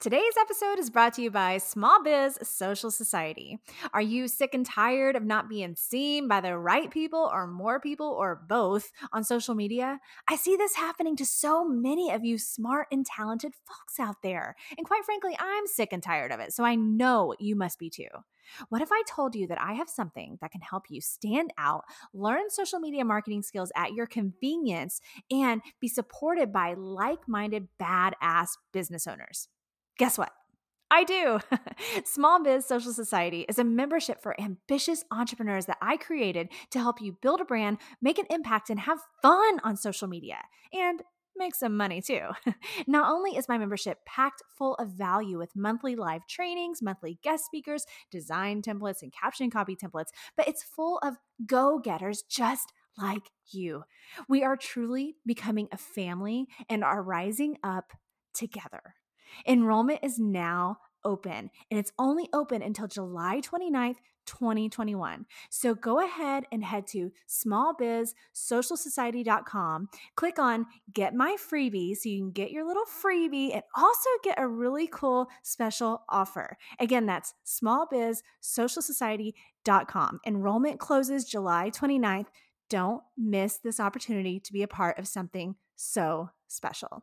Today's episode is brought to you by Small Biz Social Society. Are you sick and tired of not being seen by the right people or more people or both on social media? I see this happening to so many of you smart and talented folks out there. And quite frankly, I'm sick and tired of it, so I know you must be too. What if I told you that I have something that can help you stand out, learn social media marketing skills at your convenience, and be supported by like minded, badass business owners? Guess what? I do. Small Biz Social Society is a membership for ambitious entrepreneurs that I created to help you build a brand, make an impact, and have fun on social media. And make some money too. Not only is my membership packed full of value with monthly live trainings, monthly guest speakers, design templates, and caption copy templates, but it's full of go getters just like you. We are truly becoming a family and are rising up together. Enrollment is now open and it's only open until July 29th, 2021. So go ahead and head to smallbizsocialsociety.com, click on get my freebie so you can get your little freebie and also get a really cool special offer. Again, that's smallbizsocialsociety.com. Enrollment closes July 29th. Don't miss this opportunity to be a part of something so special.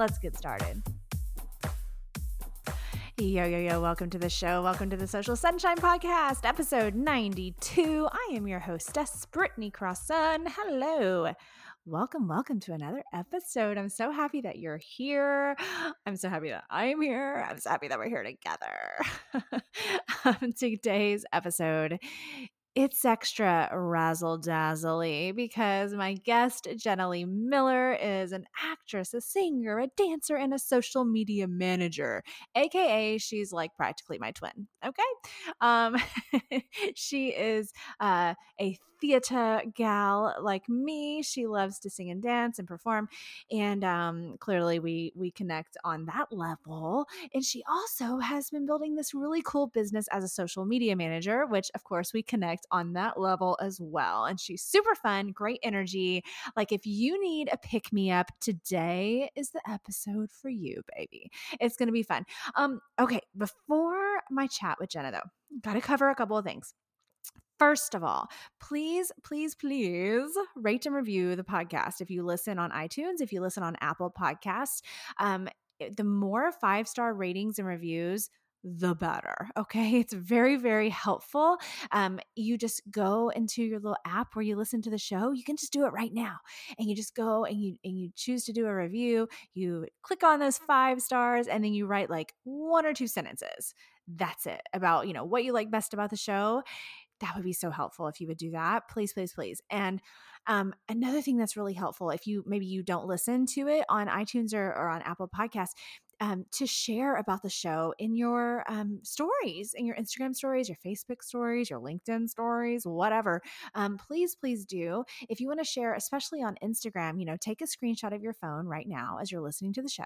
Let's get started. Yo, yo, yo, welcome to the show. Welcome to the Social Sunshine Podcast, episode 92. I am your hostess, Britney Crosson. Hello. Welcome, welcome to another episode. I'm so happy that you're here. I'm so happy that I'm here. I'm so happy that we're here together. um, today's episode it's extra razzle dazzly because my guest, Jenna Leigh Miller, is an actress, a singer, a dancer, and a social media manager. AKA, she's like practically my twin. Okay. Um, she is uh, a theater gal like me. She loves to sing and dance and perform, and um, clearly we we connect on that level. And she also has been building this really cool business as a social media manager, which of course we connect on that level as well. And she's super fun, great energy. Like if you need a pick me up, today is the episode for you, baby. It's gonna be fun. Um, okay, before my chat with Jenna though, gotta cover a couple of things. First of all, please, please, please rate and review the podcast. If you listen on iTunes, if you listen on Apple Podcasts, um, eh, the more five star ratings and reviews, the better. Okay. It's very, very helpful. Um, you just go into your little app where you listen to the show. You can just do it right now. And you just go and you and you choose to do a review. You click on those five stars and then you write like one or two sentences. That's it about, you know, what you like best about the show that would be so helpful if you would do that. Please please please. And um, another thing that's really helpful if you maybe you don't listen to it on itunes or, or on apple podcasts um, to share about the show in your um, stories, in your Instagram stories, your Facebook stories, your LinkedIn stories, whatever. Um, please, please do. If you want to share, especially on Instagram, you know, take a screenshot of your phone right now as you're listening to the show,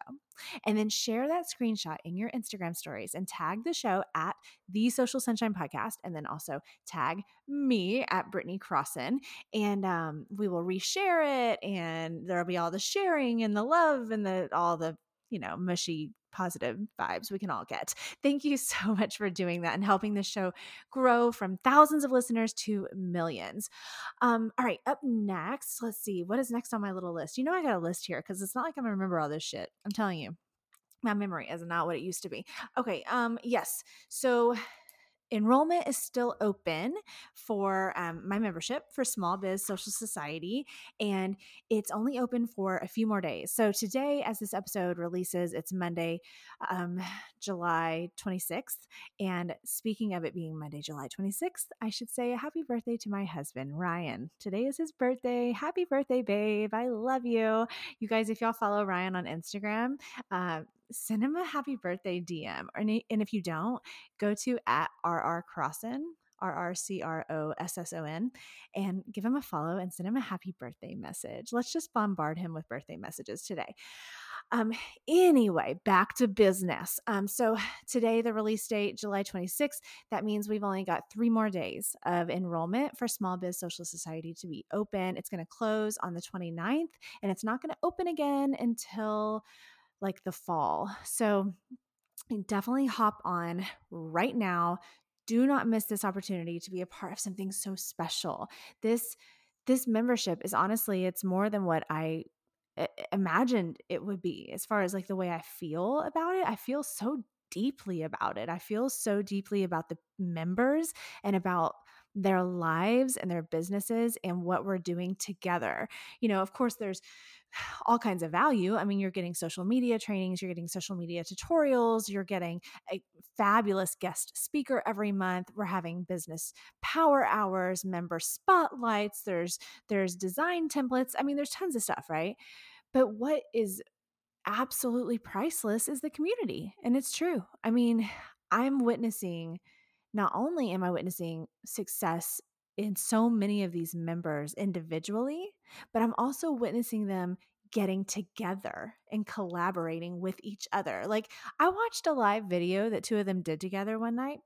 and then share that screenshot in your Instagram stories and tag the show at the Social Sunshine Podcast, and then also tag me at Britney Crosson, and um, we will reshare it, and there'll be all the sharing and the love and the all the you know, mushy positive vibes we can all get. Thank you so much for doing that and helping the show grow from thousands of listeners to millions. Um, all right, up next, let's see what is next on my little list. You know, I got a list here because it's not like I'm gonna remember all this shit. I'm telling you, my memory is not what it used to be. Okay, um, yes, so enrollment is still open for um, my membership for Small Biz Social Society, and it's only open for a few more days. So, today, as this episode releases, it's Monday, um, July 26th. And speaking of it being Monday, July 26th, I should say a happy birthday to my husband, Ryan. Today is his birthday. Happy birthday, babe. I love you. You guys, if y'all follow Ryan on Instagram, uh, send him a happy birthday DM. And, if you don't, go to at RR Crosson, R R C R O S S O N, and give him a follow and send him a happy birthday message. Let's just bombard him with birthday messages today. Um, anyway, back to business. Um, so today, the release date, July 26th, that means we've only got three more days of enrollment for Small Biz Social Society to be open. It's going to close on the 29th, and it's not going to open again until like the fall. So definitely hop on right now. Do not miss this opportunity to be a part of something so special. This this membership is honestly it's more than what I imagined it would be as far as like the way I feel about it. I feel so deeply about it. I feel so deeply about the members and about their lives and their businesses and what we're doing together. You know, of course, there's all kinds of value. I mean, you're getting social media trainings, you're getting social media tutorials, you're getting a fabulous guest speaker every month. We're having business power hours, member spotlights, there's there's design templates. I mean, there's tons of stuff, right? But what is absolutely priceless is the community. And it's true. I mean, I'm witnessing not only am I witnessing success in so many of these members individually, but I'm also witnessing them getting together and collaborating with each other. Like, I watched a live video that two of them did together one night,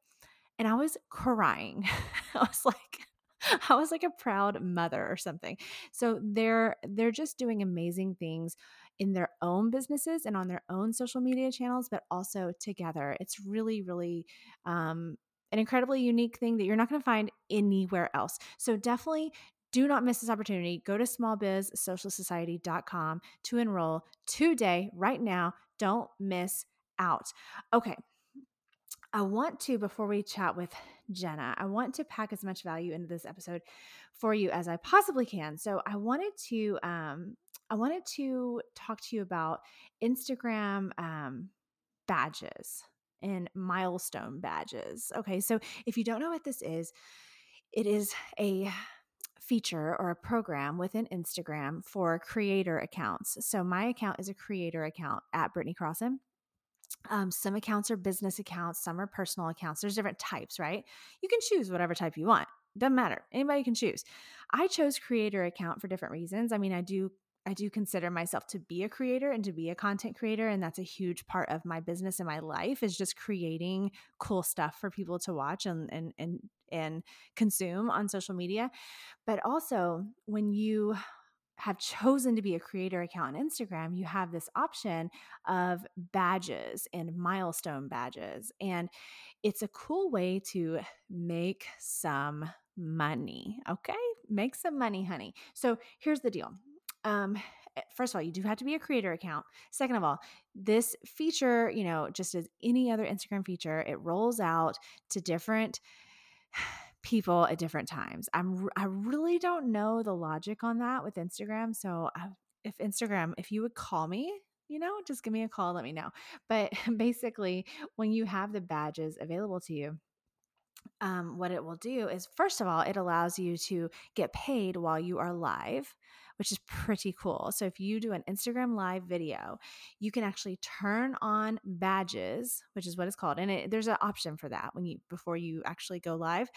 and I was crying. I was like, I was like a proud mother or something. So they're they're just doing amazing things in their own businesses and on their own social media channels, but also together. It's really, really um, an incredibly unique thing that you're not going to find anywhere else. So definitely do not miss this opportunity. Go to smallbizsocialsociety.com to enroll today, right now. Don't miss out. Okay. I want to, before we chat with Jenna, I want to pack as much value into this episode for you as I possibly can. So I wanted to, um, I wanted to talk to you about Instagram um, badges and milestone badges. Okay, so if you don't know what this is, it is a feature or a program within Instagram for creator accounts. So my account is a creator account at Britney Crosson. Um, some accounts are business accounts, some are personal accounts. There's different types, right? You can choose whatever type you want. Doesn't matter. Anybody can choose. I chose creator account for different reasons. I mean, I do I do consider myself to be a creator and to be a content creator and that's a huge part of my business and my life is just creating cool stuff for people to watch and and and and consume on social media. But also when you have chosen to be a creator account on Instagram, you have this option of badges and milestone badges. And it's a cool way to make some money. Okay. Make some money, honey. So here's the deal um, eh, first of all, you do have to be a creator account. Second of all, this feature, you know, just as any other Instagram feature, it rolls out to different people at different times. I'm I really don't know the logic on that with Instagram. So if Instagram, if you would call me, you know, just give me a call, let me know. But basically, when you have the badges available to you, um, what it will do is first of all, it allows you to get paid while you are live which is pretty cool. So if you do an Instagram live video, you can actually turn on badges, which is what it's called. And it, there's an option for that when you before you actually go live.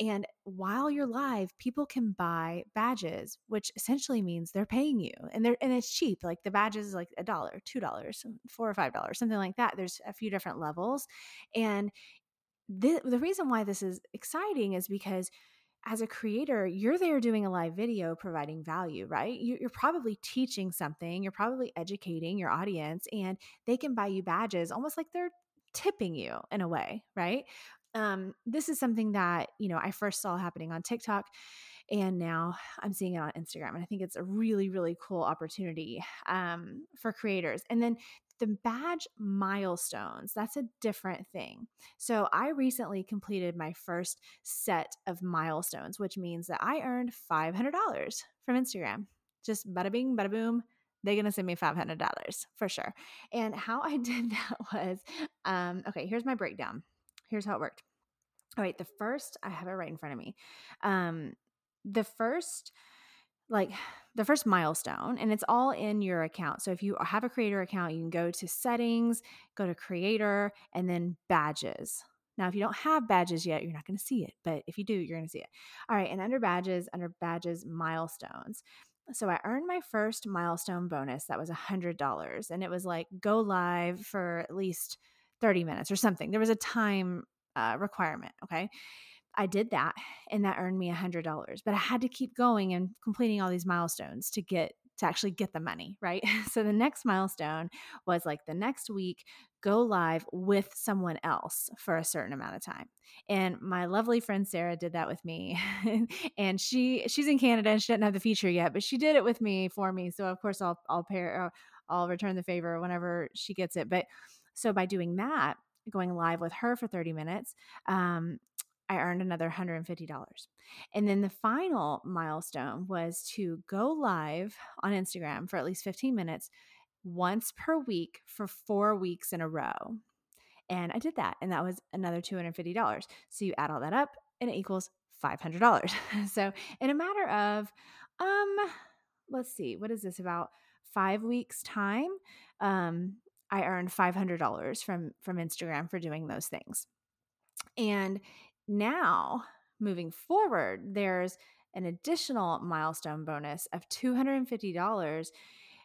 And while you're live, people can buy badges, which essentially means they're paying you. And they're and it's cheap. Like the badges is like a dollar, two dollars, four or five dollars, something like that. There's a few different levels. And the, the reason why this is exciting is because as a creator, you're there doing a live video providing value, right? You're probably teaching something, you're probably educating your audience, and they can buy you badges almost like they're tipping you in a way, right? Um, this is something that, you know, I first saw happening on TikTok and now I'm seeing it on Instagram. And I think it's a really, really cool opportunity um, for creators. And then the badge milestones, that's a different thing. So I recently completed my first set of milestones, which means that I earned $500 from Instagram. Just bada bing, bada boom. They're going to send me $500 for sure. And how I did that was um, okay, here's my breakdown. Here's how it worked. All right, the first, I have it right in front of me. Um, the first like the first milestone and it's all in your account. So if you have a creator account, you can go to settings, go to creator and then badges. Now, if you don't have badges yet, you're not going to see it, but if you do, you're going to see it. All right, and under badges, under badges milestones. So I earned my first milestone bonus that was a $100 and it was like go live for at least 30 minutes or something. There was a time uh, requirement, okay? I did that and that earned me a hundred dollars, but I had to keep going and completing all these milestones to get to actually get the money, right? So the next milestone was like the next week, go live with someone else for a certain amount of time. And my lovely friend Sarah did that with me. and she she's in Canada and she doesn't have the feature yet, but she did it with me for me. So of course I'll I'll pair uh, I'll return the favor whenever she gets it. But so by doing that, going live with her for 30 minutes, um, I earned another $150. And then the final milestone was to go live on Instagram for at least 15 minutes once per week for four weeks in a row. And I did that, and that was another $250. So you add all that up, and it equals $500. so in a matter of, um, let's see, what is this about five weeks time? Um, I earned $500 from from Instagram for doing those things. And now, moving forward, there's an additional milestone bonus of $250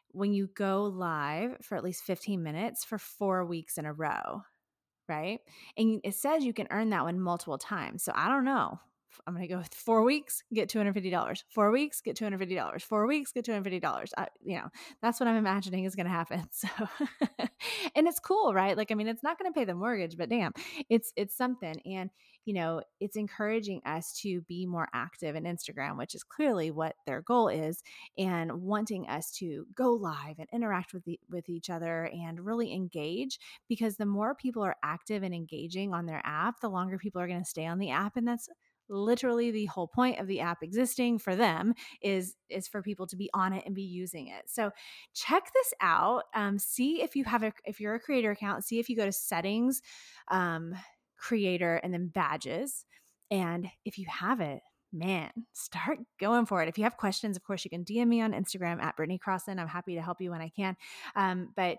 when you go live for at least 15 minutes for four weeks in a row, right? And it says you can earn that one multiple times. So I don't know. I'm going to go with four weeks, get $250. Four weeks, get $250. Four weeks, get $250. I, you know, that's what I'm imagining is going to happen. So, and it's cool, right? Like, I mean, it's not going to pay the mortgage, but damn, it's, it's something. And, you know, it's encouraging us to be more active in Instagram, which is clearly what their goal is, and wanting us to go live and interact with the, with each other and really engage. Because the more people are active and engaging on their app, the longer people are going to stay on the app, and that's literally the whole point of the app existing for them is is for people to be on it and be using it so check this out um, see if you have a if you're a creator account see if you go to settings um, creator and then badges and if you have it man, start going for it. If you have questions, of course, you can DM me on Instagram at Britney Crosson. I'm happy to help you when I can. Um, but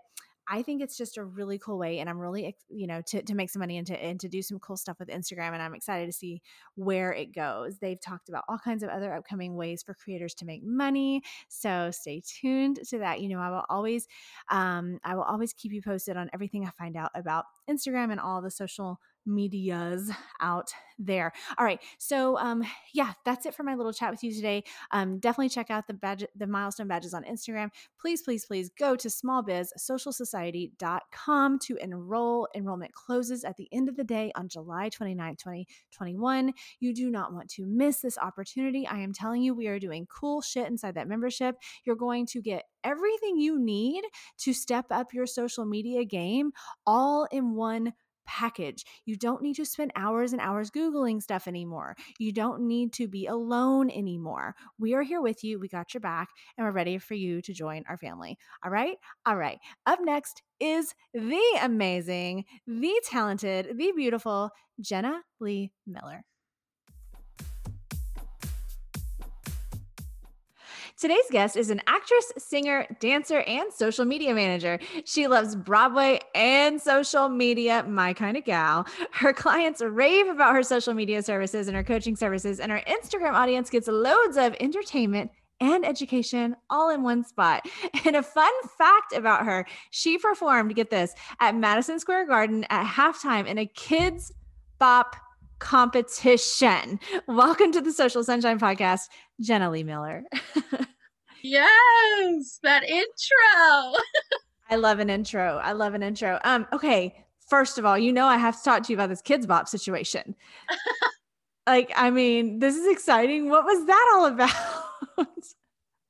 I think it's just a really cool way, and I'm really, you know, to, to make some money and to, and to do some cool stuff with Instagram. And I'm excited to see where it goes. They've talked about all kinds of other upcoming ways for creators to make money. So stay tuned to that. You know, I will always, um, I will always keep you posted on everything I find out about Instagram and all the social medias out there. All right. So um yeah, that's it for my little chat with you today. Um definitely check out the badge the milestone badges on Instagram. Please, please, please go to smallbizsocialsociety.com to enroll. Enrollment closes at the end of the day on July 29, 2021. You do not want to miss this opportunity. I am telling you, we are doing cool shit inside that membership. You're going to get everything you need to step up your social media game all in one package. You don't need to spend hours and hours Googling stuff anymore. You don't need to be alone anymore. We are here with you. We got your back, and we're ready for you to join our family. All right? All right. Up next is the amazing, the talented, the beautiful Jenna Leigh Miller. Today's guest is an actress, singer, dancer, and social media manager. She loves Broadway and social media, my kind of gal. Her clients rave about her social media services and her coaching services, and her Instagram audience gets loads of entertainment and education all in one spot. And a fun fact about her, she performed, get this, at Madison Square Garden at halftime in a Kidz Bop competition. Welcome to the Social Sunshine Podcast, Jenna Leigh Miller. yes, that intro. I love an intro. I love an intro. Um, okay. First of all, you know I have to talk to you about this Kidz Bop situation. like, I mean, this is exciting. What was that all about?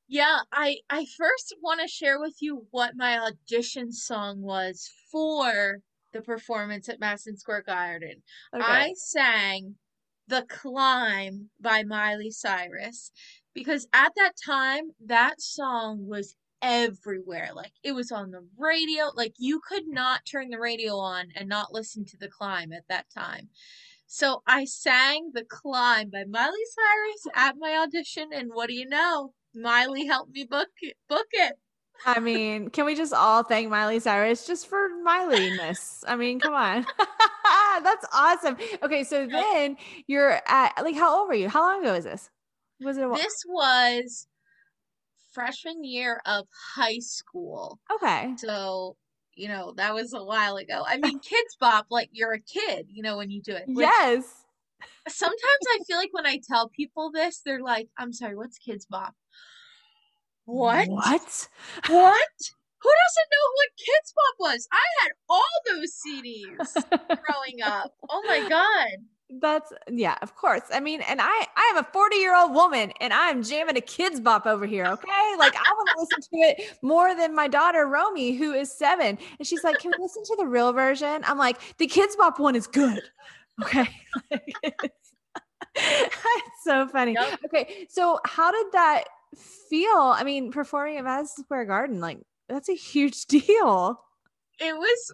yeah, I I first want to share with you what my audition song was for the performance at Madison Square Garden. Okay. I sang The Climb by Miley Cyrus because at that time, that song was everywhere. Like it was on the radio. Like you could not turn the radio on and not listen to The Climb at that time. So I sang The Climb by Miley Cyrus at my audition, and what do you know? Miley helped me book it, book it. I mean, can we just all thank Miley Cyrus just for Mileyness? I mean, come on. That's awesome. Okay, so then you're at like how old were you? How long ago is this? Was it a This was freshman year of high school. Okay. So, you know, that was a while ago. I mean, Kidz Bop, like you're a kid, you know, when you do it. yes. Sometimes I feel like when I tell people this, they're like, I'm sorry, what's Kidz Bop? What? What? What? Who doesn't know what Kidz Bop was? I had all those CDs growing up. Oh my god. That's yeah, of course. I mean, and I I am a 40-year-old woman and I'm jamming a Kidz Bop over here, okay? Like I want to listen to it more than my daughter Romy who is 7 and she's like, "Can we listen to the real version?" I'm like, "The Kidz Bop one is good." Okay? it's, it's so funny. Yep. Okay, so how did that feel? I mean, performing at Madison Square Garden, like that's a huge deal. It was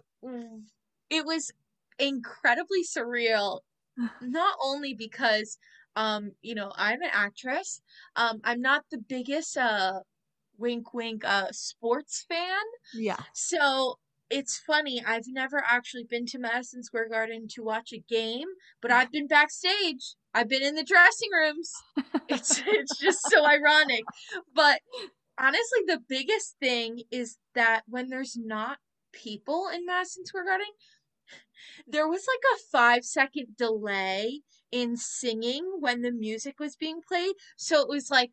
it was incredibly surreal not only because um you know i'm an actress um i'm not the biggest uh wink wink uh sports fan yeah so it's funny i've never actually been to madison square garden to watch a game but i've been backstage. I've been in the dressing rooms. It's it's just so ironic. But honestly the biggest thing is that when there's not people in madison square garden there was like a five second delay in singing when the music was being played. So it was like,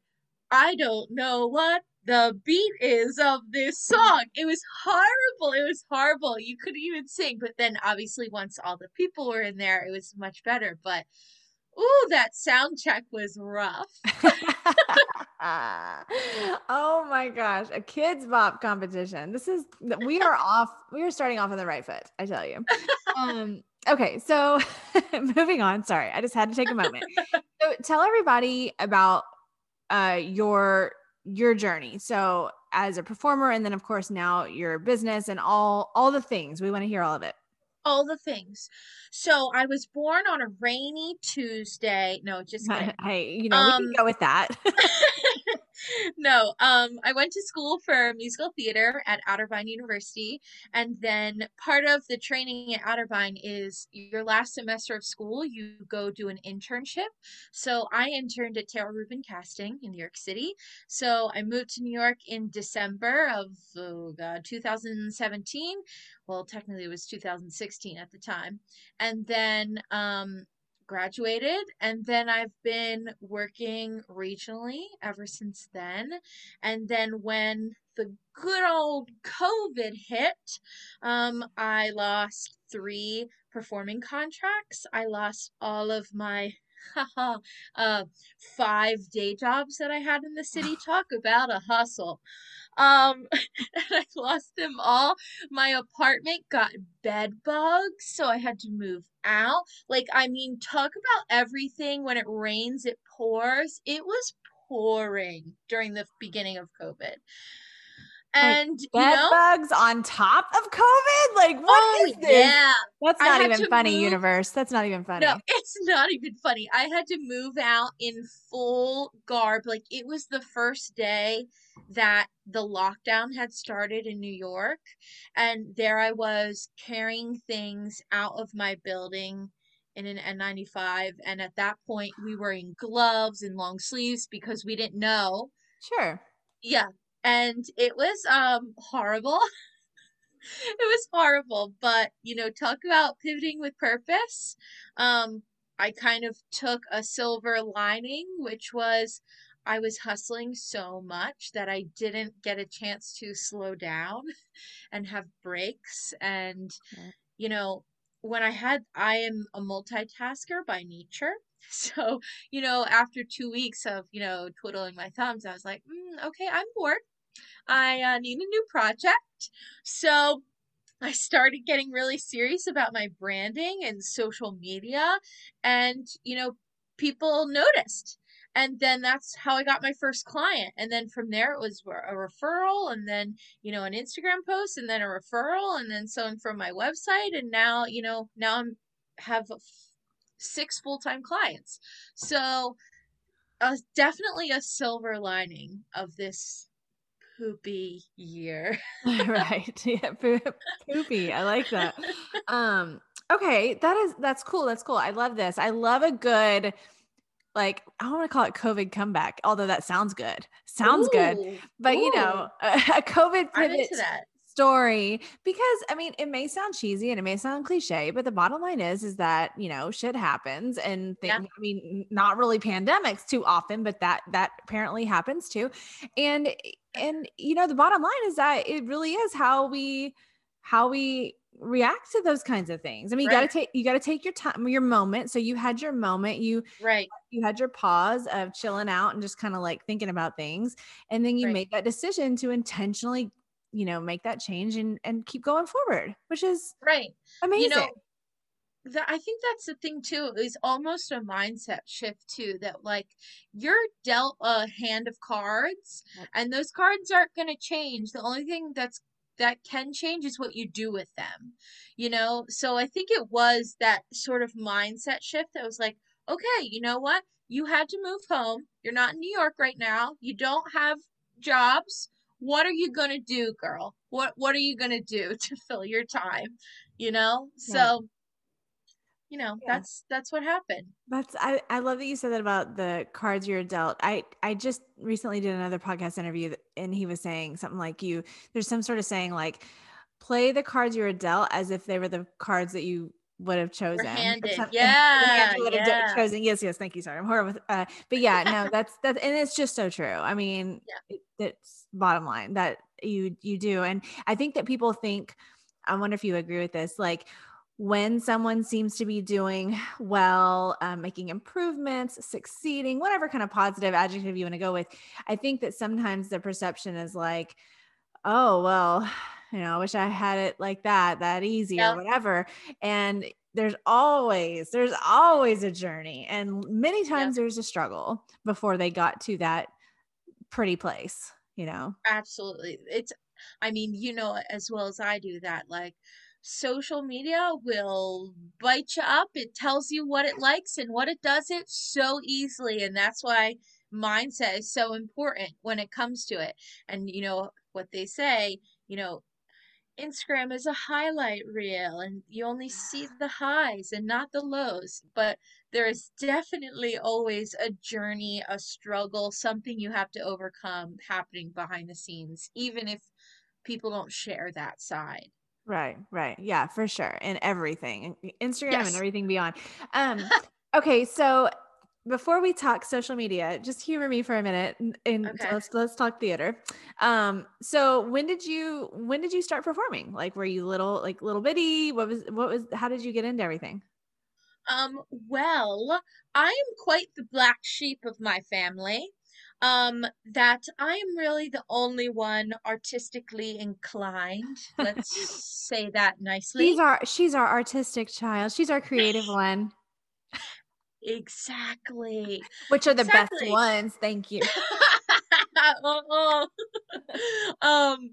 I don't know what the beat is of this song. It was horrible. It was horrible. You couldn't even sing. But then obviously once all the people were in there, it was much better. But ooh, that sound check was rough. oh my gosh, a Kidz Bop competition. This is we are off. We are starting off on the right foot. I tell you. Um, okay, so moving on. Sorry, I just had to take a moment. So tell everybody about uh, your your journey. So as a performer, and then of course now your business and all all the things. We want to hear all of it all the things. So I was born on a rainy Tuesday. No, just kidding. Hey, you know, um, we can um, go with that. no, um, I went to school for musical theater at Otterbein University, and then part of the training at Otterbein is your last semester of school. You go do an internship. So I interned at Tara Rubin Casting in New York City. So I moved to New York in December of oh God, 2017 well technically it was 2016 at the time and then um, graduated and then I've been working regionally ever since then. And then when the good old COVID hit, um, I lost three performing contracts. I lost all of my uh, five day jobs that I had in the city. Talk about a hustle. Um, and I lost them all. My apartment got bed bugs, so I had to move out. Like, I mean, talk about everything. When it rains, it pours. It was pouring during the beginning of COVID and bed you know, bugs on top of COVID. Like what oh, is this? Yeah, that's not even funny. Move, universe, that's not even funny. No, it's not even funny. I had to move out in full garb. Like it was the first day that the lockdown had started in New York, and there I was carrying things out of my building in an N95 and at that point we were in gloves and long sleeves because we didn't know. Sure. Yeah, and it was um horrible. it was horrible, but you know, talk about pivoting with purpose. Um I kind of took a silver lining, which was I was hustling so much that I didn't get a chance to slow down and have breaks and you know, when I had I am a multitasker by nature. So, you know, after two weeks of, you know, twiddling my thumbs, I was like, mm, okay, I'm bored. I uh, need a new project. So I started getting really serious about my branding and social media. And, you know, people noticed. And then that's how I got my first client. And then from there, it was a referral, and then, you know, an Instagram post, and then a referral, and then someone from my website. And now, you know, now I'm have six full time clients. So a definitely a silver lining of this poopy year. right. Yeah, poopy. I like that. Um okay, that is that's cool. That's cool. I love this. I love a good like I don't want to call it COVID comeback, although that sounds good. Sounds ooh, good. But ooh. you know, a, a COVID pivot story because I mean, it may sound cheesy and it may sound cliche, but the bottom line is is that, you know, shit happens and things, yeah. I mean, not really pandemics too often, but that that apparently happens too. And and you know, the bottom line is that it really is how we how we react to those kinds of things. I mean, you right. got to take you got to take your time, your moment. So you had your moment, you right, you had your pause of chilling out and just kind of like thinking about things, and then you right. make that decision to intentionally, you know, make that change and and keep going forward, which is right, amazing. You know, the, I think that's the thing too is almost a mindset shift too that like you're dealt a hand of cards and those cards aren't going to change. The only thing that's that can change is what you do with them. You know, so I think it was that sort of mindset shift that was like, okay, you know what? You had to move home. You're not in New York right now. You don't have jobs. What are you going to do, girl? What what are you going to do to fill your time? You know? So you know yeah. that's that's what happened that's I, I love that you said that about the cards you're dealt i i just recently did another podcast interview and he was saying something like you there's some sort of saying like play the cards you were dealt as if they were the cards that you would have chosen handed. yeah, yeah. chosen yes yes thank you sorry i'm horrible uh, but yeah no that's that's and it's just so true i mean yeah. it, it's bottom line that you you do and i think that people think i wonder if you agree with this like when someone seems to be doing well, um, making improvements, succeeding, whatever kind of positive adjective you want to go with, I think that sometimes the perception is like, oh, well, you know, I wish I had it like that, that easy yeah. or whatever. And there's always, there's always a journey. And many times yeah. there's a struggle before they got to that pretty place, you know? Absolutely. It's, I mean, you know, as well as I do that, like, social media will bite you up. It tells you what it likes and what it doesn't so easily. And that's why mindset is so important when it comes to it. And, you know, what they say, you know, Instagram is a highlight reel and you only see the highs and not the lows. But there is definitely always a journey, a struggle, something you have to overcome happening behind the scenes, even if people don't share that side. Right, right. Yeah, for sure. And everything. Instagram yes. and everything beyond. Um okay, so before we talk social media, just humor me for a minute and, okay. let's let's talk theater. Um so when did you when did you start performing? Like were you little like little bitty? What was what was how did you get into everything? Um well, I am quite the black sheep of my family um, that I am really the only one artistically inclined. Let's say that nicely. She's our she's our artistic child. She's our creative one. Exactly. Which are the exactly. best ones. Thank you. oh, um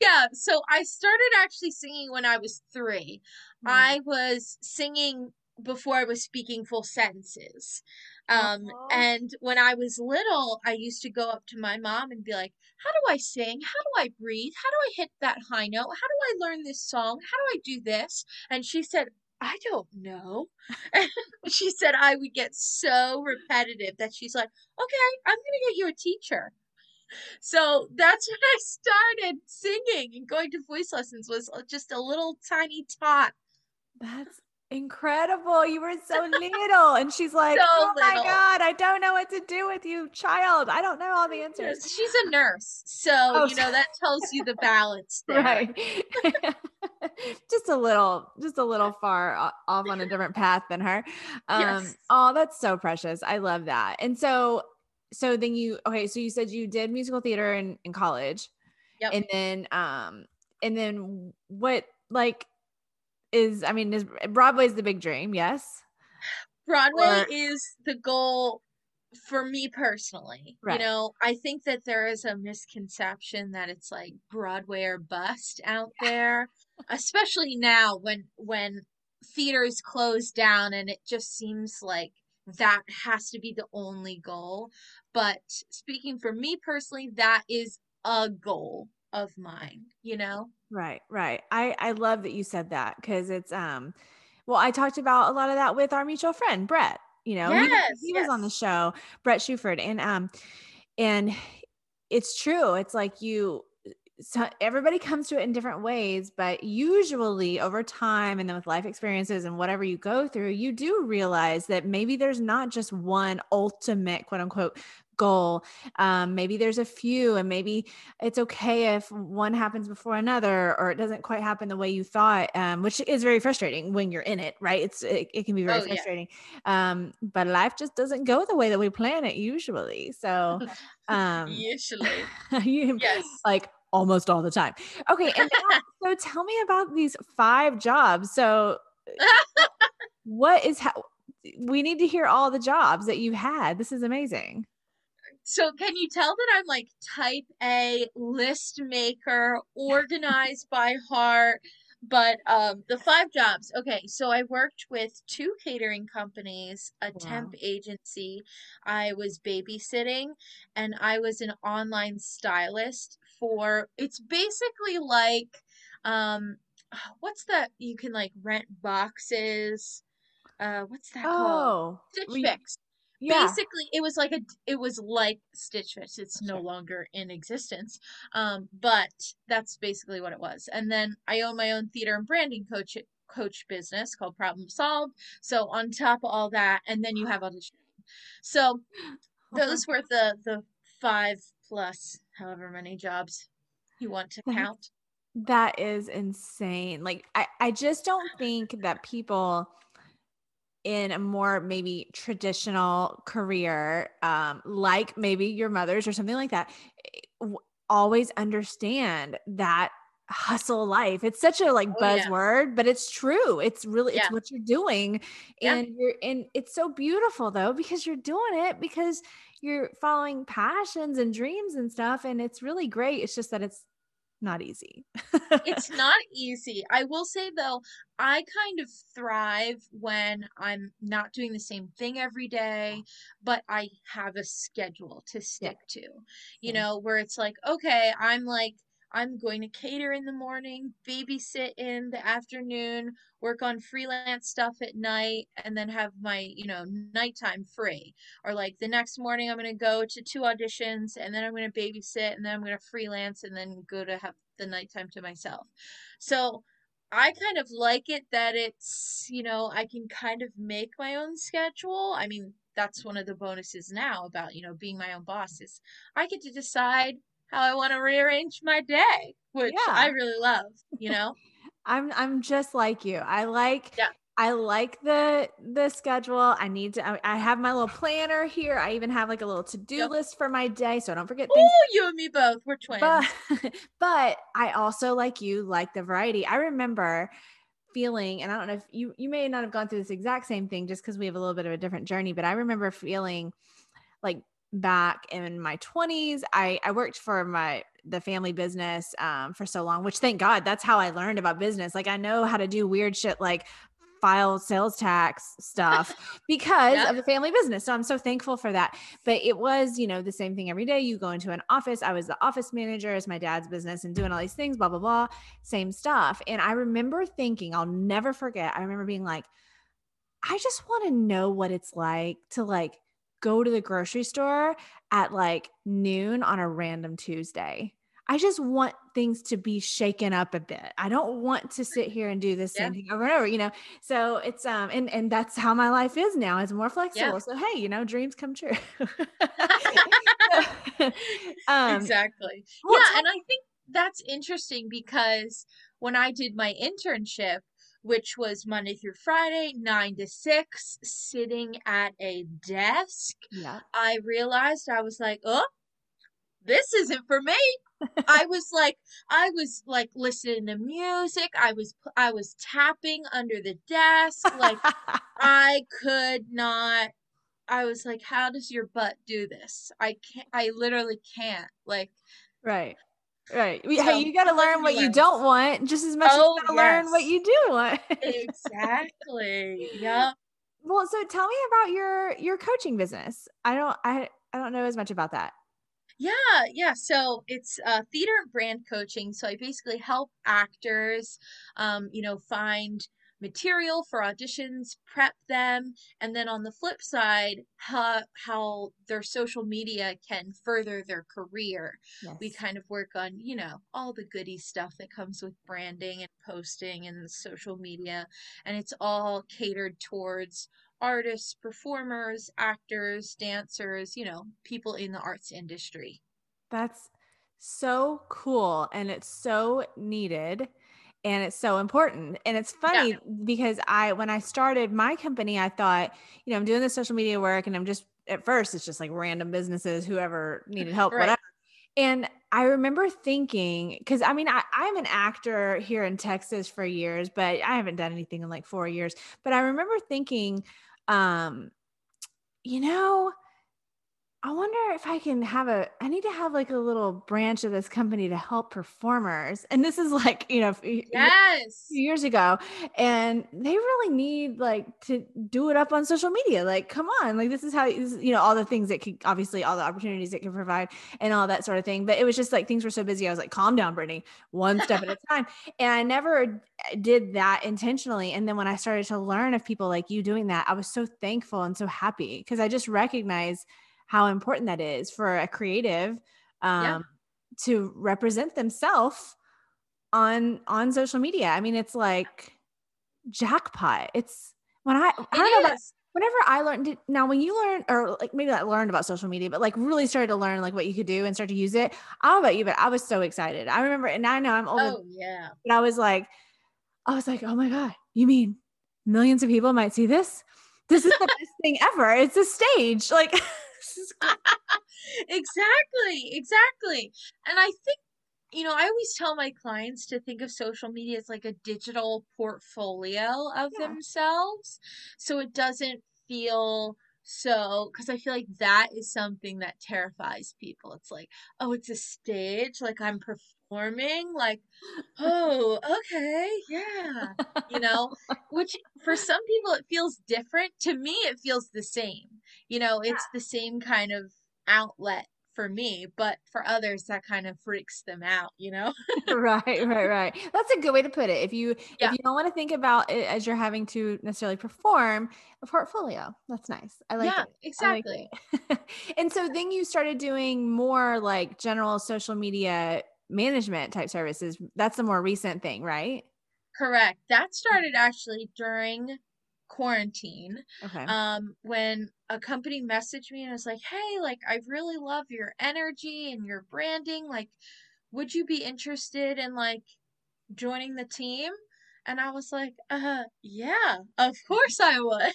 yeah so i started actually singing when i was three mm. i was singing before i was speaking full sentences um, and when I was little, I used to go up to my mom and be like, How do I sing? How do I breathe? How do I hit that high note? How do I learn this song? How do I do this? And she said, I don't know. She said I would get so repetitive that she's like, Okay, I'm going to get you a teacher. So that's when I started singing and going to voice lessons was just a little tiny tot. That's incredible. You were so little. And she's like, so Oh my God, I don't know what to do with you, child. I don't know all the answers. She's a nurse. So, oh, you know, that tells you the balance there. Right. just a little, just a little far off on a different path than her. Um, yes. oh, that's so precious. I love that. And so, so then you, okay, so you said you did musical theater in, in college. Yep. And then, um, and then what, like, is I mean, is Broadway's the big dream, yes? Broadway or, is the goal for me personally. Right. You know, I think that there is a misconception that it's like Broadway or bust out there, especially now when when theaters close down and it just seems like that has to be the only goal. But speaking for me personally, that is a goal of mine, you know? Right, right. I I love that you said that because it's um well, I talked about a lot of that with our mutual friend, Brett. You know, yes, he, he yes. was on the show, Brett Shuford. And um and it's true. It's like you so everybody comes to it in different ways, but usually over time and then with life experiences and whatever you go through, you do realize that maybe there's not just one ultimate quote unquote goal. Um, maybe there's a few, and maybe it's okay if one happens before another or it doesn't quite happen the way you thought, um, which is very frustrating when you're in it, right? It's it, it can be very oh, frustrating. Yeah. Um, but life just doesn't go the way that we plan it usually. So um usually you, yes like almost all the time. Okay. And now, so tell me about these five jobs. So, what is how we need to hear all the jobs that you had? This is amazing. So, can you tell that I'm like type A list maker, organized by heart? But um, the five jobs. Okay, so I worked with two catering companies, a wow. temp agency. I was babysitting, and I was an online stylist for. It's basically like, um, what's that? You can like rent boxes. Uh, what's that oh, called? Stitch Fix yeah. basically it was like a it was like stitch fix it's no longer in existence um but that's basically what it was and then i own my own theater and branding coach coach business called problem solved so on top of all that and then you have audition so those were the the five plus however many jobs you want to count that is insane like i i just don't think that people in a more maybe traditional career, um, like maybe your mother's or something like that, eh, always understand that hustle life. It's such a like buzzword, oh, yeah. but it's true. It's really yeah. it's what you're doing. Yeah. And you're and it's so beautiful though because you're doing it because you're following passions and dreams and stuff and it's really great. It's just that it's not easy. it's not easy. I will say though, I kind of thrive when I'm not doing the same thing every day, but I have a schedule to stick yeah. to. You yeah. know, where it's like, okay, I'm like I'm going to cater in the morning, babysit in the afternoon, work on freelance stuff at night, and then have my, you know, nighttime free. Or like the next morning, I'm going to go to two auditions, and then I'm going to babysit, and then I'm going to freelance, and then go to have the nighttime to myself. So I kind of like it that it's, you know, I can kind of make my own schedule. I mean, that's one of the bonuses now about, you know, being my own boss is I get to decide how I want to rearrange my day, which yeah. I really love, you know. I'm I'm just like you. I like yeah. I like the the schedule. I need to I, I have my little planner here. I even have like a little to-do yep. list for my day so I don't forget. Oh, you and me both. We're twins. But, but I also like you like the variety. I remember feeling and I don't know if you you may not have gone through this exact same thing just cuz we have a little bit of a different journey, but I remember feeling like back in my 20s i i worked for my the family business um, for so long which thank god that's how i learned about business. Like i know how to do weird shit like file sales tax stuff because yeah. of the family business so i'm so thankful for that. But it was you know the same thing every day you go into an office i was the office manager as my dad's business and doing all these things blah blah blah same stuff. And i remember thinking i'll never forget i remember being like i just want to know what it's like to like go to the grocery store at like noon on a random Tuesday. I just want things to be shaken up a bit. I don't want to sit here and do the same yeah. thing over and over, you know. So it's um and and that's how my life is now. It's more flexible. Yeah. So hey, you know, dreams come true. um, exactly. Well, yeah, and I think that's interesting because when I did my internship, which was Monday through Friday, nine to six, sitting at a desk. Yeah. I realized I was like, oh, this isn't for me. I was like, I was like listening to music. I was, I was tapping under the desk. Like, I could not. I was like, how does your butt do this? I can't. I literally can't. Like, right. Right. So, hey, you got to learn what you don't want just as much oh, as you got to yes. learn what you do want. exactly. Yep. well, so tell me about your your coaching business. I don't I I don't know as much about that. Yeah, yeah. So it's uh, theater and brand coaching. So I basically help actors, um, you know, find material for auditions, prep them, and then on the flip side, how how their social media can further their career. Yes. We kind of work on, you know, all the goody stuff that comes with branding and posting and social media, and it's all catered towards artists, performers, actors, dancers, you know, people in the arts industry. That's so cool and it's so needed and it's so important. And it's funny yeah. because I when I started my company, I thought, you know, I'm doing the social media work and I'm just at first it's just like random businesses, whoever needed help, right. whatever. And I remember thinking, because I mean, I, I'm an actor here in Texas for years, but I haven't done anything in like four years. But I remember thinking, um, you know, I wonder if I can have a, I need to have like a little branch of this company to help performers. And this is like, you know, yes, years ago. And they really need like to do it up on social media. Like, come on, like this is how, you know, all the things that could obviously all the opportunities it can provide and all that sort of thing. But it was just like things were so busy. I was like, calm down, Britney, one step at a time. And I never did that intentionally. And then when I started to learn of people like you doing that, I was so thankful and so happy because I just recognized how important that is for a creative um, yeah. to represent themselves on on social media. I mean, it's like jackpot. It's when I I don't know about whenever I learned now when you learn or like maybe I learned about social media, but like really started to learn like what you could do and start to use it. I don't know about you, but I was so excited. I remember and I know I'm old. Oh yeah. But I was like, I was like, oh my God, you mean millions of people might see this? This is the best thing ever. It's a stage. Like exactly, exactly. And I think, you know, I always tell my clients to think of social media as like a digital portfolio of yeah. themselves. So it doesn't feel so, because I feel like that is something that terrifies people. It's like, oh, it's a stage, like I'm performing, like, oh, okay, yeah, you know, which for some people it feels different. To me, it feels the same. You know, it's yeah. the same kind of outlet for me, but for others that kind of freaks them out, you know? right, right, right. That's a good way to put it. If you yeah. if you don't want to think about it as you're having to necessarily perform a portfolio, that's nice. I like yeah, it. Exactly. Like and so then you started doing more like general social media management type services. That's the more recent thing, right? Correct. That started actually during quarantine. Okay. Um, when a company messaged me and was like, "Hey, like I really love your energy and your branding. Like, would you be interested in like joining the team?" And I was like, uh, yeah, of course I would.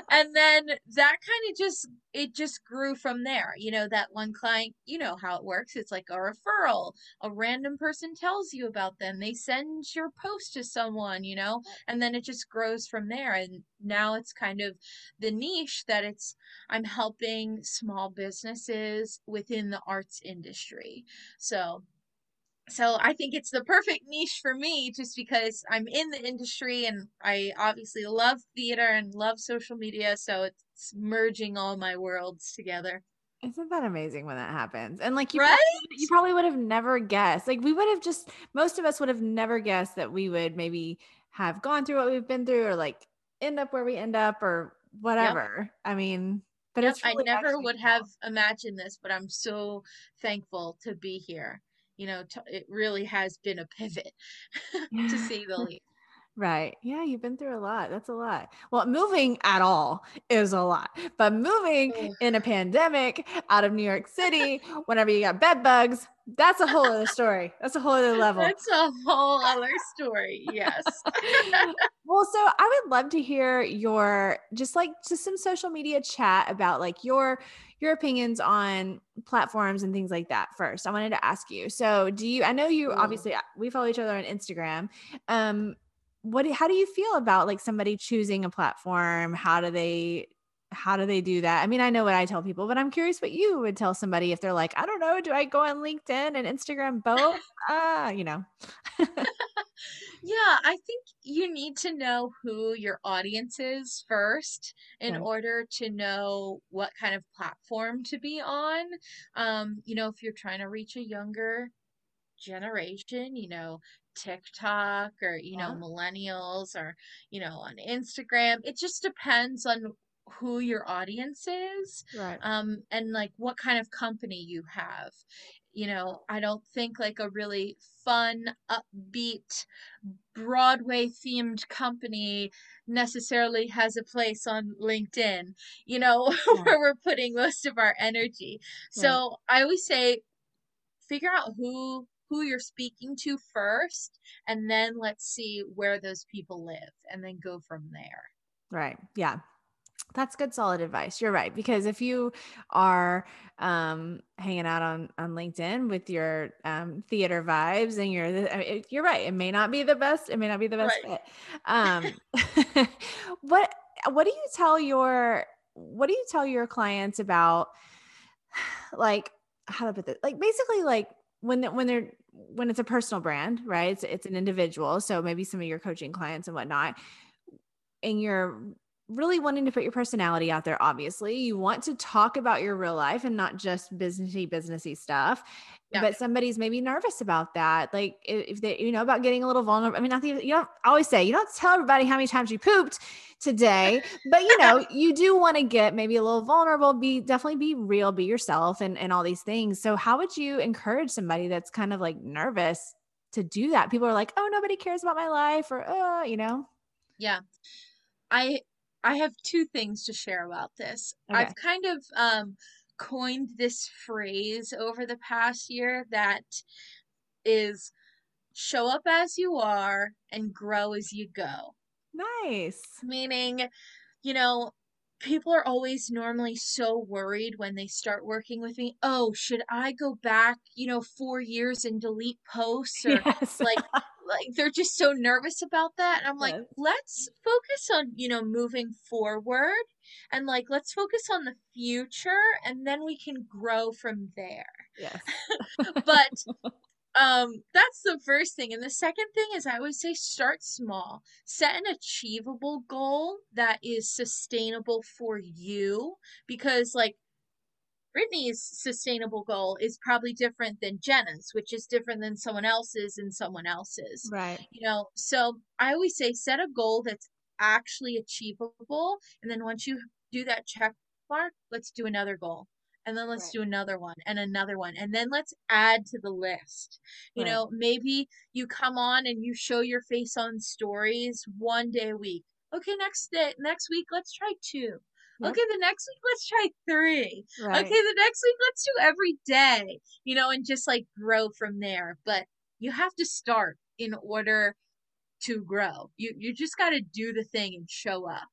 and then that kind of just, it just grew from there. You know, that one client, you know how it works. It's like a referral. A random person tells you about them. They send your post to someone, you know, and then it just grows from there. And now it's kind of the niche that it's, I'm helping small businesses within the arts industry. So so I think it's the perfect niche for me just because I'm in the industry and I obviously love theater and love social media. So it's merging all my worlds together. Isn't that amazing when that happens? And like you, right? probably, you probably would have never guessed. Like we would have just most of us would have never guessed that we would maybe have gone through what we've been through or like end up where we end up or whatever. Yep. I mean, but yep, it's really I never would cool. have imagined this, but I'm so thankful to be here you know, t- it really has been a pivot to say the least. Right. Yeah, you've been through a lot. That's a lot. Well, moving at all is a lot. But moving in a pandemic out of New York City, whenever you got bed bugs, that's a whole other story. That's a whole other level. That's a whole other story. Yes. well, so I would love to hear your just like just some social media chat about like your your opinions on platforms and things like that first. I wanted to ask you. So, do you I know you obviously uh, we follow each other on Instagram. Um what how do you feel about like somebody choosing a platform? How do they how do they do that? I mean, I know what I tell people, but I'm curious what you would tell somebody if they're like, I don't know, do I go on LinkedIn and Instagram both? Uh, you know. Yeah, I think you need to know who your audience is first in Right. order to know what kind of platform to be on. Um, you know, if you're trying to reach a younger generation, you know, TikTok or, you know, Yeah. millennials or, you know, on Instagram, it just depends on who your audience is Right. um and like what kind of company you have you know i don't think like a really fun upbeat broadway themed company necessarily has a place on linkedin you know Yeah. where we're putting most of our energy Right. so i always say figure out who who you're speaking to first and then let's see where those people live and then go from there Right. Yeah. That's good solid advice. You're right because if you are um, hanging out on on LinkedIn with your um, theater vibes and you're the, I mean, you're right. It may not be the best. It may not be the best Right. fit. Um, what what do you tell your what do you tell your clients about like how to put this? Like basically like when when they're when it's a personal brand, right? It's it's an individual. So maybe some of your coaching clients and whatnot, and you're really wanting to put your personality out there obviously. You want to talk about your real life and not just businessy businessy stuff Yeah. but somebody's maybe nervous about that. Like if they you know about getting a little vulnerable i mean i think you don't always say you don't tell everybody how many times you pooped today but you know you do want to get maybe a little vulnerable be definitely be real be yourself and and all these things. So how would you encourage somebody that's kind of like nervous to do that? People are like oh nobody cares about my life or uh you know? Yeah. I I have two things to share about this. Okay. I've kind of um coined this phrase over the past year that is show up as you are and grow as you go. nice Meaning, you know, people are always normally so worried when they start working with me. Oh, should I go back, you know, 4 years and delete posts or yes like like they're just so nervous about that. And I'm like, Yes. let's focus on, you know, moving forward and like let's focus on the future and then we can grow from there. yes But um that's the first thing. And the second thing is I would say start small. Set an achievable goal that is sustainable for you because like Britney's sustainable goal is probably different than Jenna's, which is different than someone else's and someone else's. right You know, so I always say set a goal that's actually achievable. And then once you do that check mark, let's do another goal. And then let's Right. do another one and another one. And then let's add to the list. You Right. know, maybe you come on and you show your face on stories one day a week. Okay, next day, next week, let's try two. Yep. Okay, the next week, let's try three. right Okay, the next week, let's do every day, you know, and just like grow from there. But you have to start in order to grow. You you just got to do the thing and show up.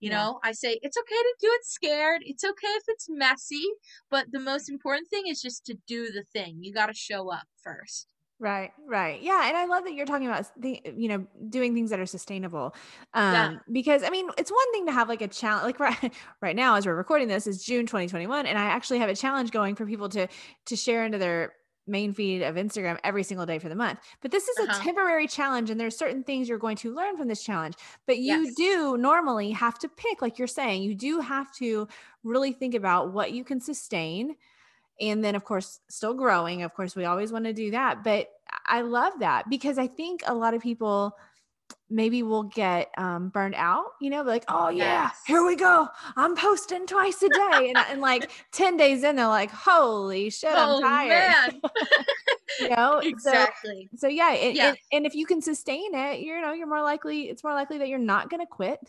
You Yeah. know, I say it's okay to do it scared. It's okay if it's messy, but the most important thing is just to do the thing. You got to show up first. Right, right. Yeah, and I love that you're talking about the, you know, doing things that are sustainable. Yeah. Um because I mean, it's one thing to have like a challenge like right right now as we're recording this is June 2021 and I actually have a challenge going for people to to share into their main feed of Instagram every single day for the month. But this is a Uh-huh. temporary challenge and there's certain things you're going to learn from this challenge. But you Yes. do normally have to pick like you're saying, you do have to really think about what you can sustain and then of course still growing of course we always want to do that but i love that because i think a lot of people maybe will get um, burned out you know like oh yeah Yes. here we go i'm posting twice a day and, and like 10 days in they're like holy shit i'm Oh tired man. you know exactly. so yeah, and, Yeah. And, and if you can sustain it, you know, you're more likely, it's more likely that you're not going to quit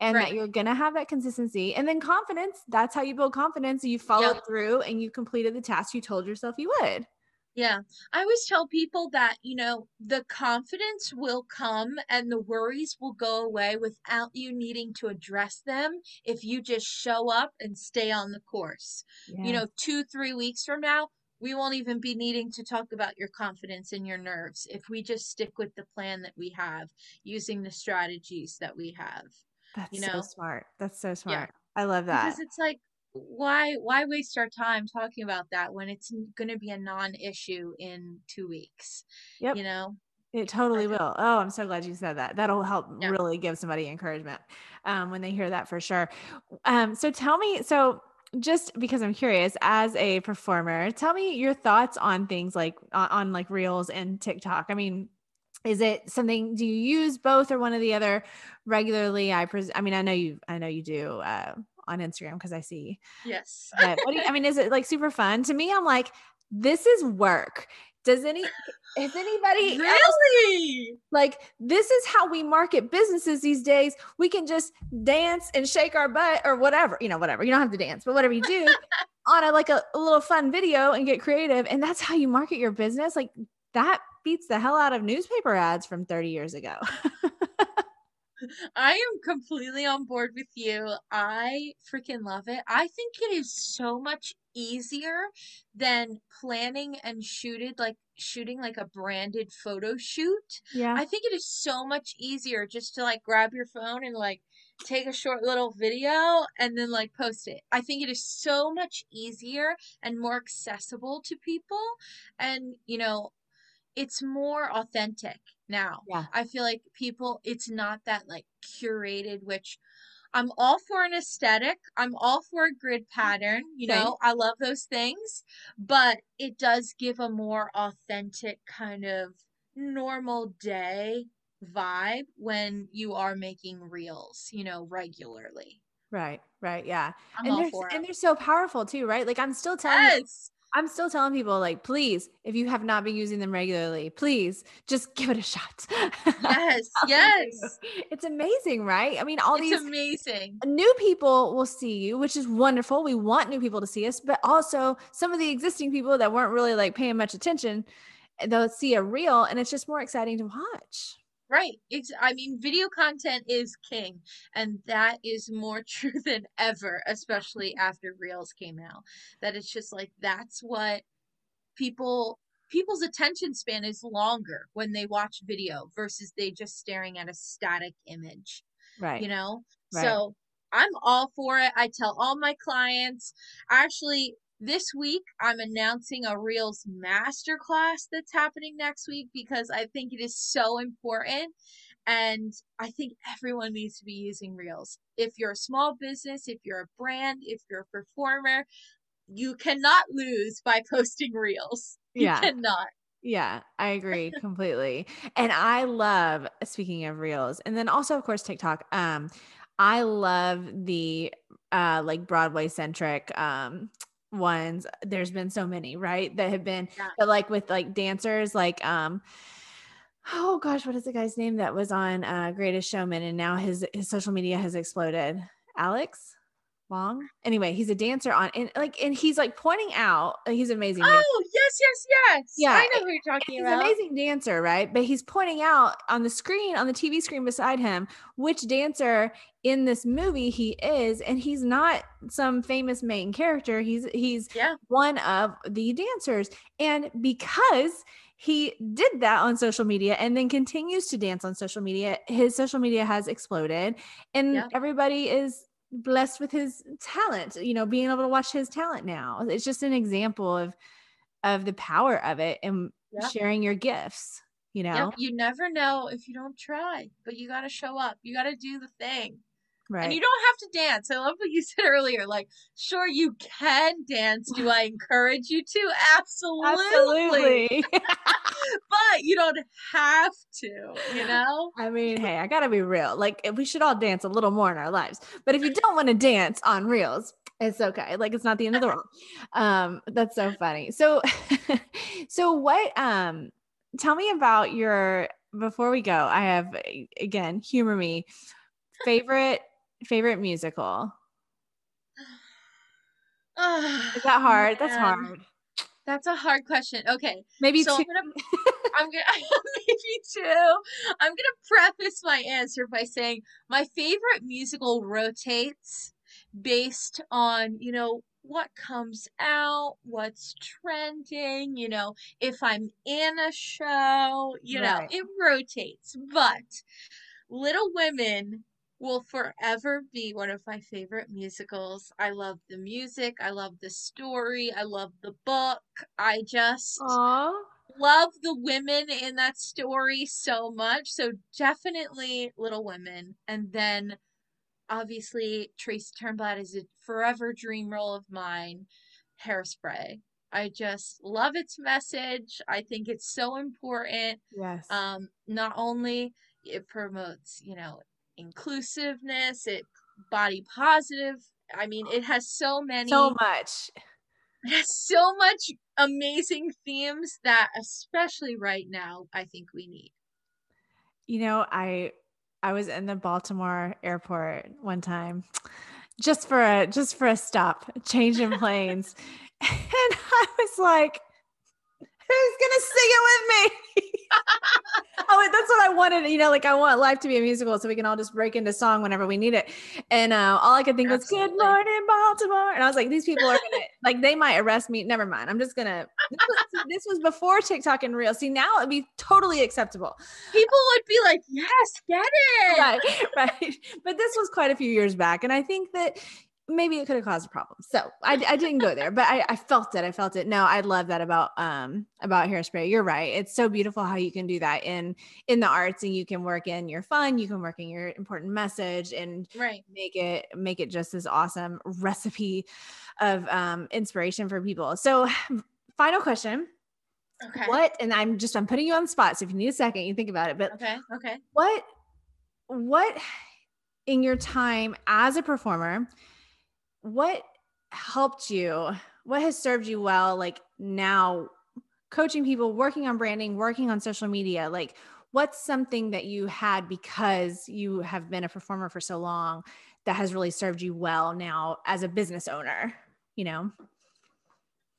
and that you're going to have that consistency. And then confidence, that's how you build confidence. You followed Yeah. through and you completed the task you told yourself you would. Yeah. I always tell people that, you know, the confidence will come and the worries will go away without you needing to address them if you just show up and stay on the course. You know, two, three weeks from now, we won't even be needing to talk about your confidence and your nerves if we just stick with the plan that we have using the strategies that we have. That's you so smart. That's so smart. I love that. Because it's like, why why waste our time talking about that when it's going to be a non-issue in two weeks? Yep. You know, It totally will. Oh, I'm so glad you said that. That'll help yeah. really give somebody encouragement um, when they hear that for sure. Um, so tell me, so just because I'm curious, as a performer, tell me your thoughts on things like on, on like reels and TikTok. I mean, is it something do you use both or one or the other regularly? I pres i mean i know you i know you do uh, on instagram because i see yes. but what do you, i mean is it like super fun? To me i'm like this is work. Does any is anybody really? Else, like this is how we market businesses these days. We can just dance and shake our butt or whatever you know whatever. You don't have to dance but whatever you do on a like a, a little fun video and get creative and that's how you market your business? Like that beats the hell out of newspaper ads from 30 years ago. I am completely on board with you. I freaking love it. I think it is so much easier than planning and shooted like shooting like a branded photo shoot. Yeah. I think it is so much easier just to like grab your phone and like take a short little video and then like post it. I think it is so much easier and more accessible to people. And, you know, it's more authentic now. Yeah. I feel like people, it's not that like curated, which I'm all for an aesthetic. I'm all for a grid mm-hmm. pattern. You Same. know, I love those things, but it does give a more authentic kind of normal day vibe when you are making reels, you know, regularly. Right, right, yeah. I'm and they're and they're so powerful too, right? Like I'm still telling yes. I'm still telling people like, please, if you have not been using them regularly, please just give it a shot. Yes, yes. It's amazing, right? I mean, all it's these amazing new people will see you, which is wonderful. We want new people to see us, but also some of the existing people that weren't really like paying much attention, they'll see a reel and it's just more exciting to watch. Right. It's, I mean, video content is king, and that is more true than ever, especially after Reels came out. That it's just like that's what people people's attention span is longer when they watch video versus they just staring at a static image. Right. You know? Right. So I'm all for it. I tell all my clients. Actually, this week I'm announcing a Reels masterclass that's happening next week because I think it is so important and I think everyone needs to be using Reels. If you're a small business, if you're a brand, if you're a performer, you cannot lose by posting Reels. You yeah. cannot. Yeah, I agree completely. and I love speaking of Reels and then also of course TikTok. Um I love the uh like Broadway centric um ones there's been so many right that have been yeah. but like with like dancers like um oh gosh what is the guy's name that was on uh greatest showman and now his his social media has exploded alex Wong anyway he's a dancer on and like and he's like pointing out uh, he's amazing oh yes yes yes yeah i know who you're talking about. he's about an amazing dancer right but he's pointing out on the screen on the tv screen beside him which dancer in this movie he is and he's not some famous main character he's he's yeah. one of the dancers and because he did that on social media and then continues to dance on social media his social media has exploded and yeah. everybody is blessed with his talent you know being able to watch his talent now it's just an example of of the power of it and sharing your gifts you know you never know if you don't try but you got to show up you got to do the thing Right. And you don't have to dance. I love what you said earlier. Like, sure, you can dance. Do I encourage you to? Absolutely. Absolutely. don't have to, you know? I mean, hey, I got to be real. Like, we should all dance a little more in our lives. But if you don't want to dance on reels, it's okay. Like it's not the end of the world. Um, that's so funny. So so what um tell me about your before we go, I have again, humor me. Favorite favorite musical? Is that hard? That's hard. That's a hard question. Okay. Maybe so two. I'm gonna, I'm gonna maybe two. I'm gonna preface my answer by saying my favorite musical rotates based on, you know, what comes out, what's trending, you know, if I'm in a show, you right. know, it rotates. But Little Women will forever be one of my favorite musicals. I love the music, I love the story, I love the book. I just Aww. Love the women in that story so much. So definitely Little Women. And then obviously Tracy Turnblad is a forever dream role of mine. Hairspray. I just love its message. I think it's so important. Yes. Um, not only it promotes, you know, inclusiveness, it body positive. I mean, it has so many so much. It has so much amazing themes that especially right now I think we need. You know, I I was in the Baltimore airport one time just for a just for a stop, changing planes. and I was like, who's gonna sing it with me? oh, that's what I wanted. You know, like I want life to be a musical so we can all just break into song whenever we need it. And uh, all I could think Absolutely. was, Good morning, Baltimore. And I was like, these people are gonna like they might arrest me. Never mind. I'm just gonna this was, this was before TikTok and real. See, now it'd be totally acceptable. People would be like, Yes, get it. Right, right. But this was quite a few years back. And I think that maybe it could have caused a problem. So I, I didn't go there, but I, I felt it. I felt it. No, I love that about um about hairspray. You're right. It's so beautiful how you can do that in in the arts and you can work in your fun, you can work in your important message and right make it make it just as awesome recipe of um inspiration for people. So final question. Okay. What and I'm just I'm putting you on the spot. So if you need a second, you think about it. But okay, okay. What what in your time as a performer what helped you? What has served you well like now coaching people, working on branding, working on social media? Like what's something that you had because you have been a performer for so long that has really served you well now as a business owner, you know?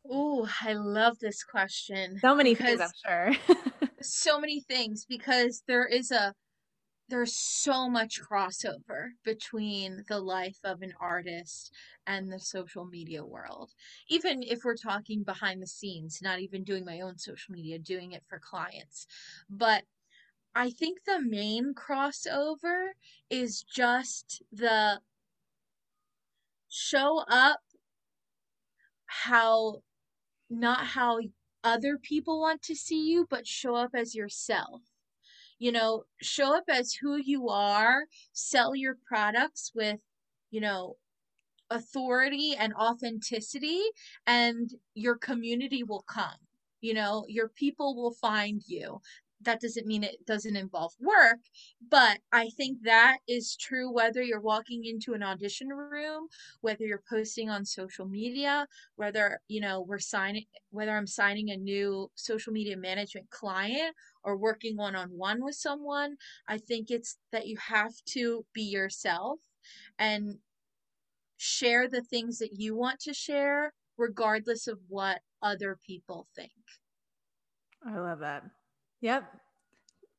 Oh, I love this question. So many things, I'm sure. so many things because there is a there's so much crossover between the life of an artist and the social media world. Even if we're talking behind the scenes, not even doing my own social media, doing it for clients. But I think the main crossover is just the show up how not how other people want to see you, but show up as yourself you know, show up as who you are, sell your products with, you know, authority and authenticity, and your community will come. You know, your people will find you that doesn't mean it doesn't involve work, but I think that is true whether you're walking into an audition room, whether you're posting on social media, whether, you know, we're signing whether I'm signing a new social media management client or working one on one with someone. I think it's that you have to be yourself and share the things that you want to share regardless of what other people think. I love that. Yep.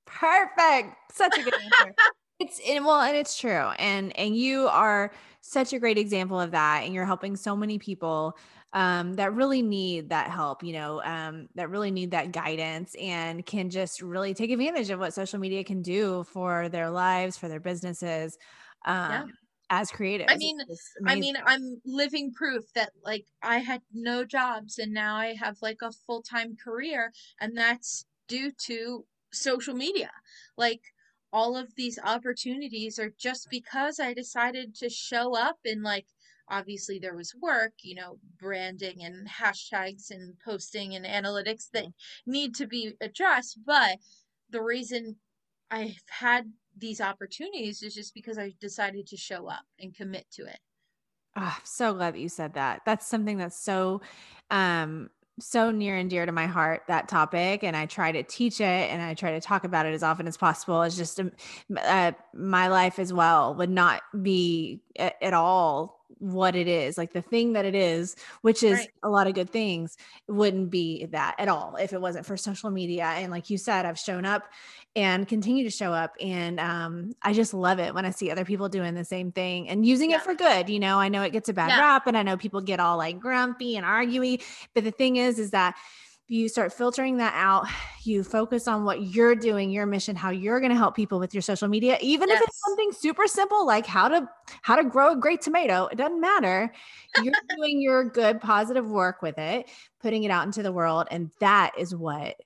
Perfect. Such a good answer. it's well, and it's true. And and you are such a great example of that. And you're helping so many people um, that really need that help, you know, um, that really need that guidance and can just really take advantage of what social media can do for their lives, for their businesses. Um, yeah as creative. I mean, I mean, I'm living proof that like I had no jobs and now I have like a full time career, and that's due to social media. Like all of these opportunities are just because I decided to show up and like obviously there was work, you know, branding and hashtags and posting and analytics that need to be addressed, but the reason I've had these opportunities is just because I decided to show up and commit to it. Oh, so glad that you said that. That's something that's so um so near and dear to my heart that topic and i try to teach it and i try to talk about it as often as possible it's just um, uh, my life as well would not be at all what it is like the thing that it is which is right. a lot of good things wouldn't be that at all if it wasn't for social media and like you said i've shown up and continue to show up and um, i just love it when i see other people doing the same thing and using yeah. it for good you know i know it gets a bad yeah. rap and i know people get all like grumpy and arguey but the thing is is that you start filtering that out you focus on what you're doing your mission how you're going to help people with your social media even yes. if it's something super simple like how to how to grow a great tomato it doesn't matter you're doing your good positive work with it putting it out into the world and that is what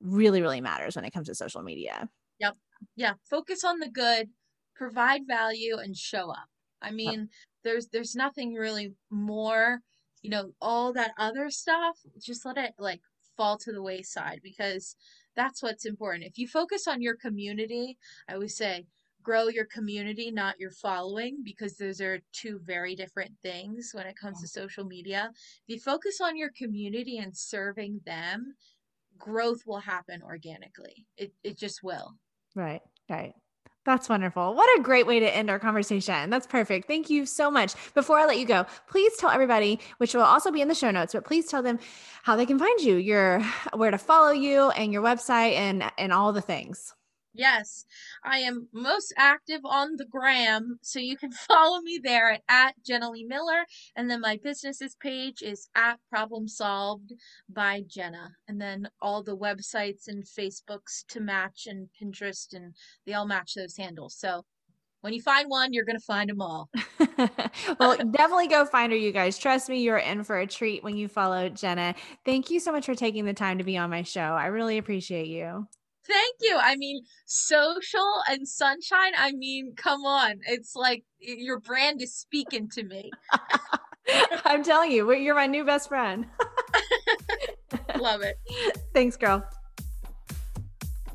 really, really matters when it comes to social media. Yep. Yeah. Focus on the good, provide value, and show up. I mean, there's there's nothing really more, you know, all that other stuff, just let it like fall to the wayside because that's what's important. If you focus on your community, I always say grow your community, not your following, because those are two very different things when it comes to social media. If you focus on your community and serving them, growth will happen organically. It it just will. Right, right. That's wonderful. What a great way to end our conversation. That's perfect. Thank you so much. Before I let you go, please tell everybody, which will also be in the show notes, but please tell them how they can find you, your where to follow you and your website and and all the things. Yes, I am most active on the gram, so you can follow me there at, at Jenna Leigh Miller, and then my businesses page is at Problem Solved by Jenna, and then all the websites and Facebooks to match and Pinterest, and they all match those handles. So when you find one, you're gonna find them all. well, definitely go find her, you guys. Trust me, you're in for a treat when you follow Jenna. Thank you so much for taking the time to be on my show. I really appreciate you. Thank you. I mean, social and sunshine. I mean, come on. It's like your brand is speaking to me. I'm telling you, you're my new best friend. Love it. Thanks, girl.